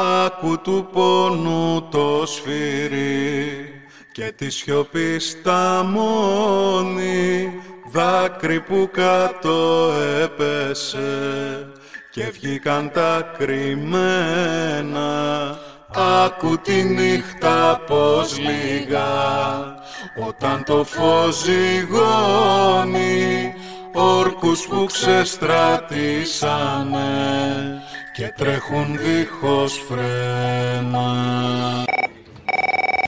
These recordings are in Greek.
Άκου του πόνου το σφυρί και τη σιωπή στα μόνη δάκρυ που κάτω έπεσε και βγήκαν τα κρυμμένα. Άκου τη νύχτα πως λίγα όταν το φως ζυγώνει όρκους που ξεστρατήσανε και τρέχουν δίχως φρένα.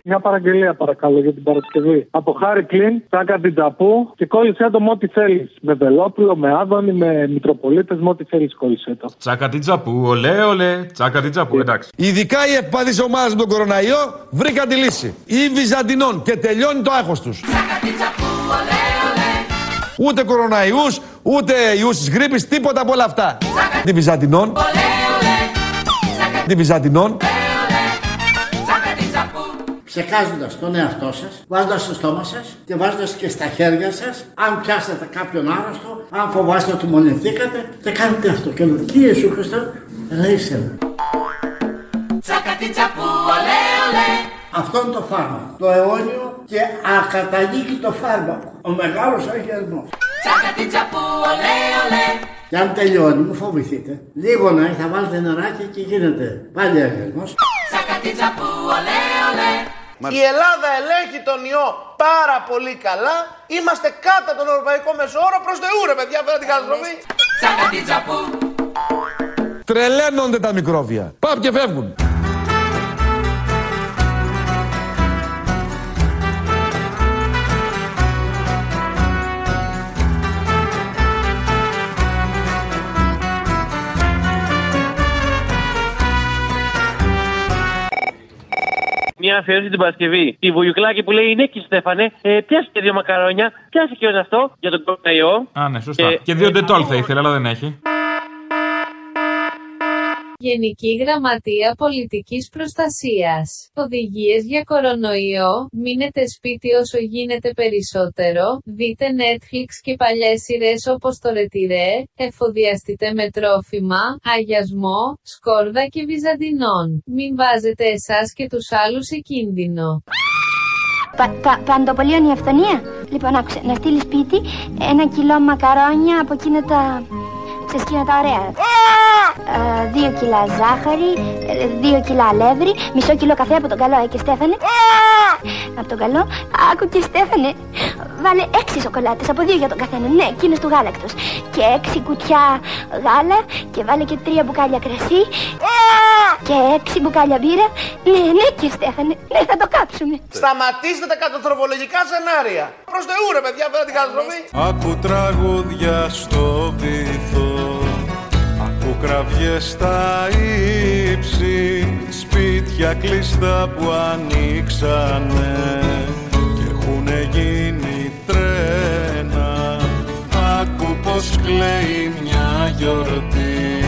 Μια παραγγελία παρακαλώ για την Παρασκευή. Από Χάρη Κλίν, Τσάκα Τιτζαπού και κόλλησέ το με ό,τι θέλεις. Με Βελόπουλο, με Άδωνη, με Μητροπολίτες, με ό,τι θέλεις κόλλησέ το. Τσάκα Τιτζαπού, ολέ, ολέ. Τσάκα Τιτζαπού, εντάξει. Ειδικά οι ευπαθείς ομάδες με τον κοροναϊό βρήκαν τη λύση. Ή Βυζαντινών και τελειώνει το άγχος τους. Ούτε κοροναϊούς, ούτε ιούς της γρήπης, τίποτα από όλα αυτά. Τη Βυζαντινών. Τη Βυζαντινών. ψεκάζοντας τον εαυτό σας, βάζοντας στο στόμα σας και βάζοντας και στα χέρια σας, αν πιάσετε κάποιον άρρωστο, αν φοβάστε ότι μονεθήκατε, δεν κάνετε αυτό. Και λέω, τι Ιησού Χριστό, ελέησέ με. Αυτό είναι το φάρμακο. Το αιώνιο και ακαταλήγητο φάρμακο. Ο μεγάλος αγιασμός. Και αν τελειώνει, μου φοβηθείτε. Λίγο να θα βάλετε νεράκι και γίνεται πάλι αγιασμός. Η Ελλάδα ελέγχει τον ιό πάρα πολύ καλά. Είμαστε κάτω από τον Ευρωπαϊκό Μεσόωρο. Προς Θεού ρε παιδιά, φέρα την καταστροφή. Τρελαίνονται τα μικρόβια. Πάμε και φεύγουν. Μια αφιέρωση την Παρασκευή. Τη Βουγιουκλάκη που λέει: Ναι, κύριε Στέφανε, ε, πιάσε και δύο μακαρόνια. Πιάσε και ένα αυτό για τον κορονοϊό. Α, ναι, σωστά. Και- Και δύο ντετόλ θα ήθελα, αλλά δεν έχει. Γενική Γραμματεία Πολιτικής Προστασίας. Οδηγίες για κορονοϊό. Μείνετε σπίτι όσο γίνεται περισσότερο. Δείτε Netflix και παλιές σειρές όπως το Ρετυρέ. Εφοδιαστείτε με τρόφιμα, αγιασμό, σκόρδα και βυζαντινών. Μην βάζετε εσάς και τους άλλους σε κίνδυνο. Πα, πα, παντοπολίων η αυθονία. Λοιπόν, άκουσε, να στείλεις σπίτι ένα κιλό μακαρόνια από εκείνα τα. Ξέρεις, εκείνα τα ωραία. Ε, δύο κιλά ζάχαρη, ε, δύο κιλά αλεύρι, μισό κιλό καφέ από τον καλό, ε, και Στέφανε. Από τον καλό. Άκου και Στέφανε. Βάλε έξι σοκολάτες, από δύο για τον καθένα. Ναι, εκείνες του γάλακτος. Και έξι κουτιά γάλα και βάλε και τρία μπουκάλια κρασί. Και έξι μπουκάλια μπύρα. Ναι, ναι, κύριε Στέφανε. Ναι, θα το κάψουμε. Σταματήστε τα καταστροφολογικά σενάρια. Προς Θεού ρε παιδιά, φέρα την καταστροφή. Άκου τραγούδια στο βυθό Άκου κραυγές στα ύψη Σπίτια κλειστά που ανοίξανε. Και έχουνε γίνει τρένα Άκου πως κλαίει μια γιορτή.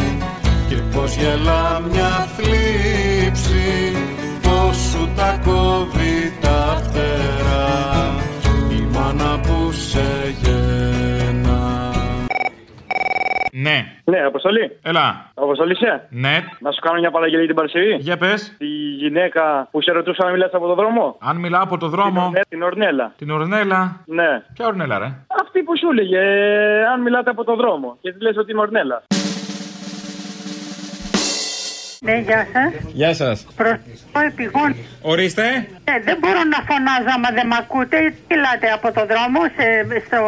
Και πως γελά μια θλίψη Πως σου τα κόβει τα φτερά. Η μάνα που σε γένα. Ναι. Ναι, Αποστολή. Έλα. Αποστολή είσαι; Ναι. Να σου κάνω μια παραγγελία την Παρασκευή. Για πες. Τη γυναίκα που σε ρωτούσα να μιλάς από τον δρόμο. Αν μιλάω από το δρόμο. Ναι, την Ορνέλα. Την Ορνέλα. Ναι. Ποια Ορνέλα, ρε; Αυτή που σου έλεγε, ε, αν μιλάτε από τον δρόμο. Και της λες ότι είναι Ορνέλας. Ναι, γεια σας. Γεια σας. Προσωπικό επιγόν. Ορίστε. Ε, δεν μπορώ να φωνάζω άμα δεν με ακούτε. Τι λέτε από το δρόμο σε, στο...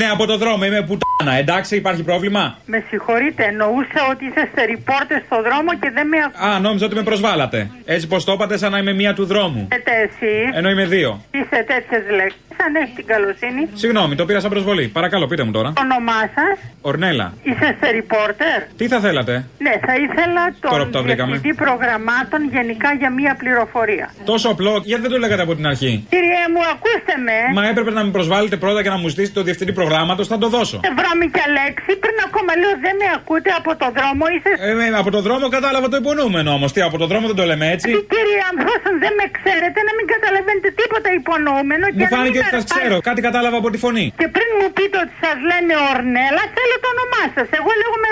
Ναι, από το δρόμο είμαι πουτάνα. Εντάξει, υπάρχει πρόβλημα; Με συγχωρείτε, εννοούσα ότι είσαστε ρηπόρτε στο δρόμο και δεν με ακούτε Α, νόμιζα ότι με προσβάλατε. Έτσι πως το είπατε σαν να είμαι μία του δρόμου. εσείς. Ενώ είμαι δύο. Είστε τέτοιες λέξεις. Αν έχει την καλοσύνη. Συγγνώμη, το πήρα σαν προσβολή. Παρακαλώ, πείτε μου τώρα. Το όνομά σας. Ορνέλα. Είσαστε ρηπόρτερ. Τι θα θέλατε; Ναι, θα ήθελα Τώρα τον που τα βρήκαμε. διευθυντή προγραμμάτων γενικά για μία πληροφορία. Τόσο απλό, γιατί δεν το λέγατε από την αρχή; Κύριε μου, ακούστε με. Μα έπρεπε να με προσβάλλετε πρώτα και να μου ζητήσετε το διευθυντή προγράμματος, θα το δώσω. Ε, βρώμικια λέξη. Πριν ακόμα λέω δεν με ακούτε από το δρόμο. Είστε Ε, με- από το δρόμο κατάλαβα το υπονοούμενο όμως. Τι, από το δρόμο δεν το λέμε έτσι; Κύριε Αμβρόσον, δεν με ξέρετε να μην καταλαβαίνετε τίποτα υπονοούμενο Μου και να μην φάνηκε ότι σας καρπάζετε. ξέρω. Κάτι κατάλαβα από τη φωνή. Και πριν μου πείτε ότι σας λένε Ορνέλα, θέλω το όνομά σας. Εγώ λέγομαι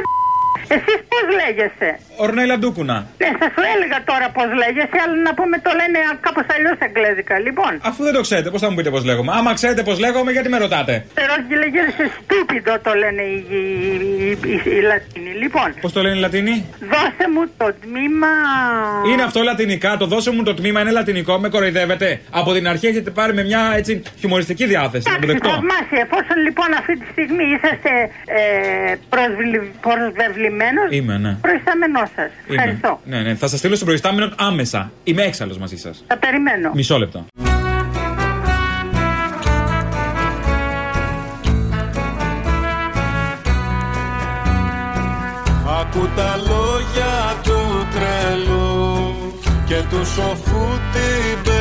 Εσείς πώς λέγεστε; Ορνέλα Ντούκουνα. Ναι, θα σου έλεγα τώρα πώς λέγεσαι, αλλά να πούμε το λένε κάπως αλλιώς εγγλέζικα. Λοιπόν, Αφού δεν το ξέρετε, πώς θα μου πείτε πώς λέγομαι. Άμα ξέρετε πώς λέγομαι, γιατί με ρωτάτε; θεωρώ ότι λέγεσαι στούπιδο το λένε οι, οι, οι, οι- οι Λατίνοι. Λοιπόν, Πώς το λένε οι Λατίνοι; δώσε μου το τμήμα. Είναι αυτό λατινικά, το δώσε μου το τμήμα είναι λατινικό, με κοροϊδεύετε. Από την αρχή έχετε πάρει με μια έτσι χιουμοριστική διάθεση. Να το Εντάξει, δεχτώ. θαυμάσια. Εφόσον λοιπόν αυτή τη στιγμή είσαστε ε, προσβεβλημένος, Είμαι, ναι. προϊστάμενός σας. Είμαι. Ευχαριστώ. Ναι, ναι. Θα σας στείλω στον προϊστάμενο άμεσα. Είμαι έξαλλος μαζί σας. Θα περιμένω. Μισό λεπτό. Ακού τα λόγια του τρελού και του σοφού την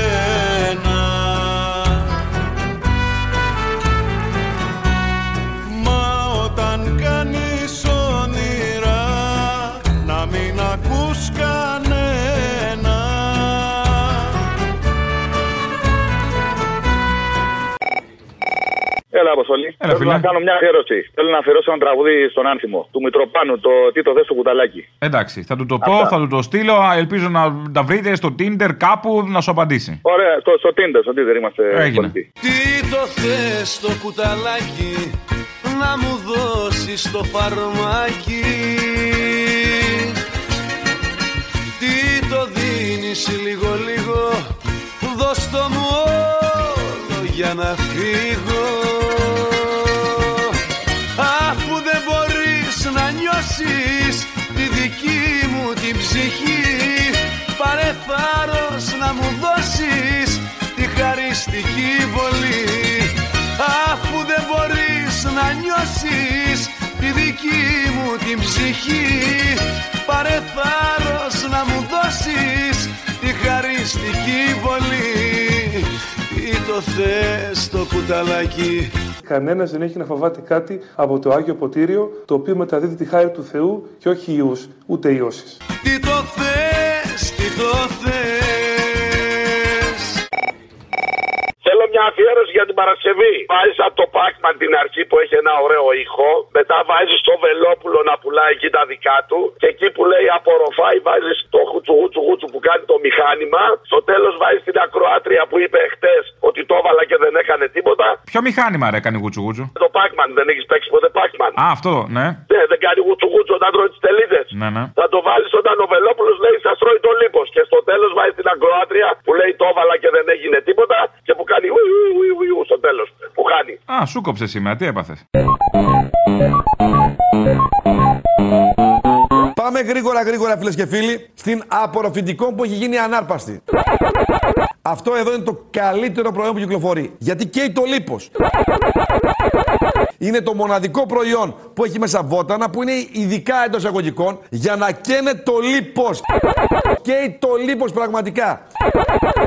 Έλα, Αποστολή. Έλα, Θέλω φίλε. να κάνω μια αφιέρωση. Θέλω να αφιερώσω ένα τραγούδι στον άνθιμο του Μητροπάνου, το Τι το θε στο κουταλάκι. Εντάξει, θα του το πω, θα του το στείλω. α, Ελπίζω να τα βρείτε στο Tinder κάπου να σου απαντήσει. Ωραία, στο, στο Tinder, στο Tinder είμαστε Έγινε. πολιτικοί. Τι το θες στο κουταλάκι να μου δώσεις το φαρμάκι Τι το δίνεις λίγο λίγο δώσ' το μου όλο για να φύγω ψυχή Πάρε θάρρος να μου δώσεις τη χαριστική βολή. Αφού δεν μπορείς να νιώσεις τη δική μου την ψυχή Πάρε θάρρος να μου δώσεις τη χαριστική βολή. Τι το θες το κουταλάκι Κανένας δεν έχει να φοβάται κάτι από το Άγιο Ποτήριο, το οποίο μεταδίδει τη χάρη του Θεού και όχι ιούς, ούτε ιώσεις. Τι το θες, τι το θες μια αφιέρωση για την Παρασκευή. Βάζεις από το Pac-Man την αρχή που έχει ένα ωραίο ήχο. Μετά βάζεις το Βελόπουλο να πουλάει εκεί τα δικά του. Και εκεί που λέει απορροφάει, βάζεις το χουτσουγούτσου γούτσου που κάνει το μηχάνημα. Στο τέλος βάζεις την ακροάτρια που είπε χτες ότι το έβαλα και δεν έκανε τίποτα. Ποιο μηχάνημα ρε κάνει γουτσου γουτσου; Το Pac-Man δεν έχεις παίξει ποτέ Pac-Man; Α, αυτό, ναι. Ναι, δεν κάνει γουτσουγούτσου όταν τρώει τις τελίδες. Ναι, ναι. Θα το βάλεις όταν ο Βελόπουλος λέει σας τρώει το λίπος. Και στο τέλος βάζει την ακροάτρια που λέει το έβαλα και δεν έγινε τίποτα. Και που κάνει ουι, ουι, ουι, ουι, ουι, στο τέλο. Που χάνει. Α, σου κόψε σήμερα, τι έπαθες; Πάμε γρήγορα γρήγορα φίλες και φίλοι στην απορροφητικό που έχει γίνει ανάρπαστη. Αυτό εδώ είναι το καλύτερο προϊόν που κυκλοφορεί. Γιατί καίει το λίπος. Είναι το μοναδικό προϊόν που έχει μέσα βότανα που είναι ειδικά εντός εισαγωγικών για να καίνε το λίπος. Καίει το λίπος πραγματικά.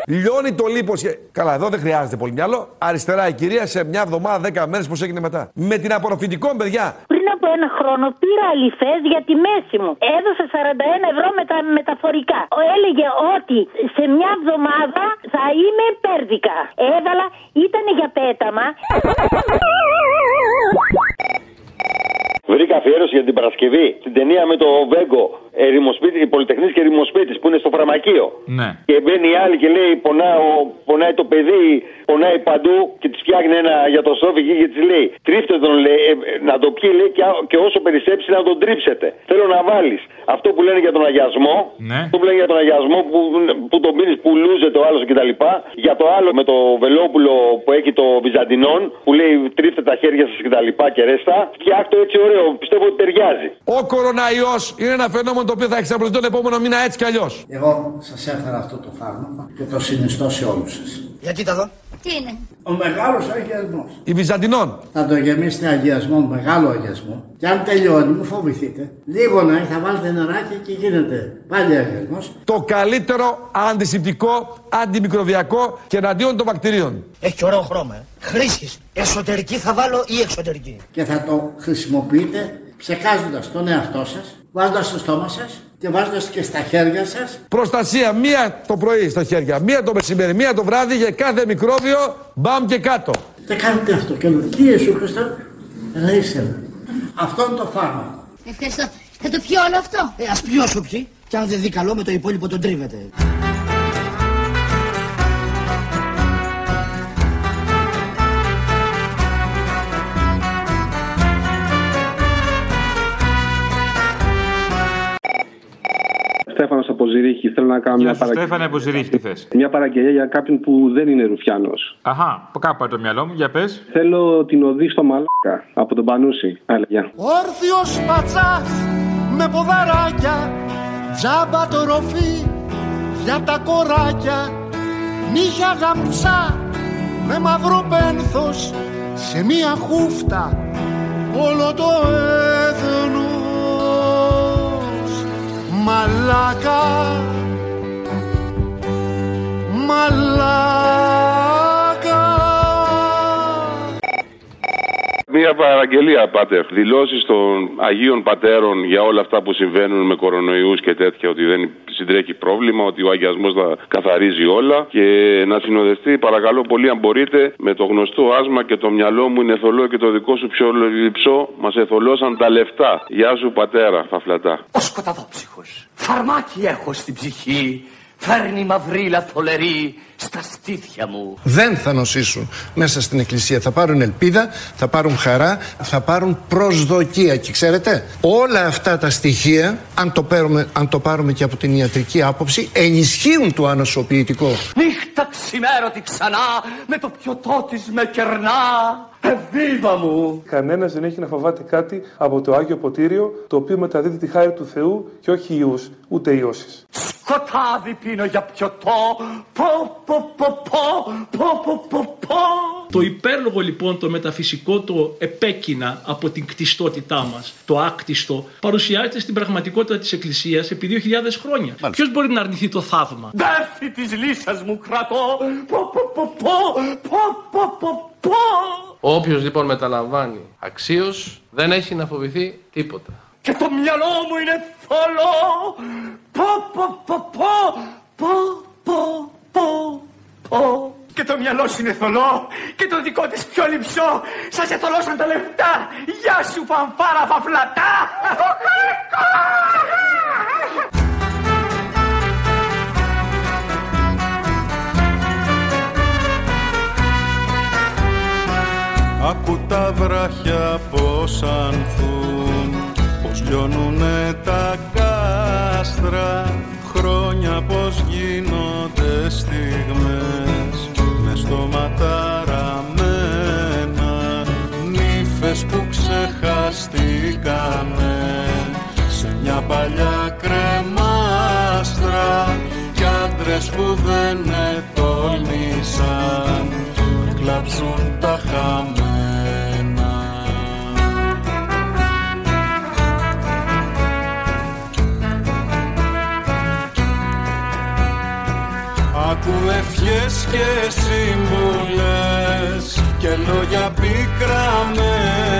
Λιώνει το λίπος. και- Καλά, εδώ δεν χρειάζεται πολύ μυαλό. Αριστερά η κυρία σε μια εβδομάδα, δέκα μέρες πώς έγινε μετά. Με την απορροφητικό, παιδιά. Πριν από ένα χρόνο πήρα αληθές για τη μέση μου. Έδωσα 41 ευρώ με τα μεταφορικά. Ο έλεγε ότι σε μια εβδομάδα θα είμαι πέρδικα. Έβαλα, ήταν για πέταμα. Βρήκα αφιέρωση για την Παρασκευή στην ταινία με το Βέγκο, ερημοσπίτη, πολυτεχνής και ερημοσπίτη που είναι στο φαρμακείο. Ναι. Και μπαίνει η άλλη και λέει: πονάω, Πονάει το παιδί, πονάει παντού και της φτιάχνει ένα για το σόφι εκεί και της λέει: Τρίφτε τον, λέει, ε, ε, να το πιει, λέει, και, α- και όσο περισσέψει να τον τρίψετε. Θέλω να βάλεις αυτό που λένε για τον αγιασμό, Ναι. αυτό που λένε για τον αγιασμό που, που τον πίνεις, που λούζεται ο άλλος κτλ. Για το άλλο με το βελόπουλο που έχει το Βυζαντινόν, που λέει τρίφτε τα χέρια σας κτλ. Και ρέστα. Φτιάχτω έτσι ωραίο, πιστεύω ότι ταιριάζει. Ο κοροναϊός είναι ένα φαινόμενο το οποίο θα εξαπλωθεί τον επόμενο μήνα έτσι κι αλλιώς. Εγώ σας έφερα αυτό το φάρμακο και το συνιστώ σε όλους σας. Γιατί τα δω. Τι είναι; Ο μεγάλος αγιασμός. Η Βυζαντινών. Θα το γεμίσετε αγιασμό, μεγάλο αγιασμό. Και αν τελειώνει, μην φοβηθείτε. Λίγο να έχει, θα βάλετε νεράκι και γίνεται πάλι αγιασμός. Το καλύτερο αντισηπτικό, αντιμικροβιακό και εναντίον των βακτηρίων. Έχει και ωραίο χρώμα. Ε. Χρήσης. Εσωτερική θα βάλω ή εξωτερική. Και θα το χρησιμοποιείτε ψεκάζοντας τον εαυτό σας, βάζοντας στο στόμα σας και βάζοντας και στα χέρια σας. Προστασία μία το πρωί στα χέρια, μία το μεσημέρι, μία το βράδυ για κάθε μικρόβιο, μπαμ και κάτω. Δεν κάνετε αυτό και λέω, τι Ιησού Χριστό, ελέησέ με. Αυτό είναι το φάρμακο. Ευχαριστώ. Θα το πιω όλο αυτό; Ε, ας πιω όσο πιει. Και αν δεν δει καλό με το υπόλοιπο τον τρίβεται. Στέφανο από Ζηρίχη. Θέλω να κάνω Γεια μια, σου, παραγγελία. Στέφανε, από Ζηρίχη, τι θες. μια παραγγελία για κάποιον που δεν είναι Ρουφιάνος. Αχά, από κάπου πάει το μυαλό μου, για πες. Θέλω την οδή στο Μαλάκα από τον Πανούση. Άλλα, γεια. Όρθιος πατσάς με ποδαράκια Τζάμπα το ροφή για τα κοράκια Νύχια γαμψά με μαύρο πένθος Σε μία χούφτα όλο το έθνος Μαλάκα Μαλάκα Μία παραγγελία, Πάτερ. Δηλώσεις των Αγίων Πατέρων για όλα αυτά που συμβαίνουν με κορονοϊούς και τέτοια, ότι δεν συντρέχει πρόβλημα, ότι ο αγιασμός θα καθαρίζει όλα. Και να συνοδευτεί, παρακαλώ πολύ, αν μπορείτε, με το γνωστό άσμα και το μυαλό μου είναι θολό και το δικό σου πιο λυψό. Μας εθολώσαν τα λεφτά. Γεια σου, πατέρα, φαφλατά. Ο σκοταδόψυχος. Φαρμάκι έχω στην ψυχή. Φέρνει μαυρίλα θολερή στα στήθια μου. δεν θα νοσήσουν μέσα στην εκκλησία. Θα πάρουν ελπίδα, θα πάρουν χαρά, θα πάρουν προσδοκία. Και ξέρετε, όλα αυτά τα στοιχεία, αν το, πάρουμε, αν το πάρουμε και από την ιατρική άποψη, ενισχύουν το ανοσοποιητικό. Νύχτα ξημέρωτη ξανά με το πιωτό της με κερνά. Εβίβα μου. Κανένας δεν έχει να φοβάται κάτι από το Άγιο Ποτήριο, το οποίο μεταδίδει τη χάρη του Θεού και όχι ιούς, ούτε ιώσεις. Σκοτάδι πίνω για πιωτό. Πω πω πω πω πω πω πω πω. Το υπέρλογο λοιπόν το μεταφυσικό το επέκεινα από την κτιστότητά μας, το άκτιστο, παρουσιάζεται στην πραγματικότητα της Εκκλησίας επί 2.000 χρόνια. Ποιος μπορεί να αρνηθεί το θαύμα. Δέφη της λύσας μου κρατώ. Πω πω πω πω πω πω πω πω. Όποιος λοιπόν μεταλαμβάνει αξίως δεν έχει να φοβηθεί τίποτα. Και το μυαλό μου είναι θολό. Πω πω πω πω πω πω πω πω. Και το μυαλό σου είναι θολό και το δικό της πιο λυψό. Σας εθολώσαν τα λεφτά. Γεια σου φανφάρα φαφλατά. Ακού τα βράχια πως ανθούν Πως λιώνουνε τα κάστρα Χρόνια πως γίνονται στιγμές. Με στόματα ραμμένα Νύφες που ξεχαστήκανε. Σε μια παλιά κρεμάστρα Κι άντρες που δεν ετόλμησαν. Να κλάψουν τα χαμένα Άκου ευχές και σύμβουλες και λόγια πικραμένα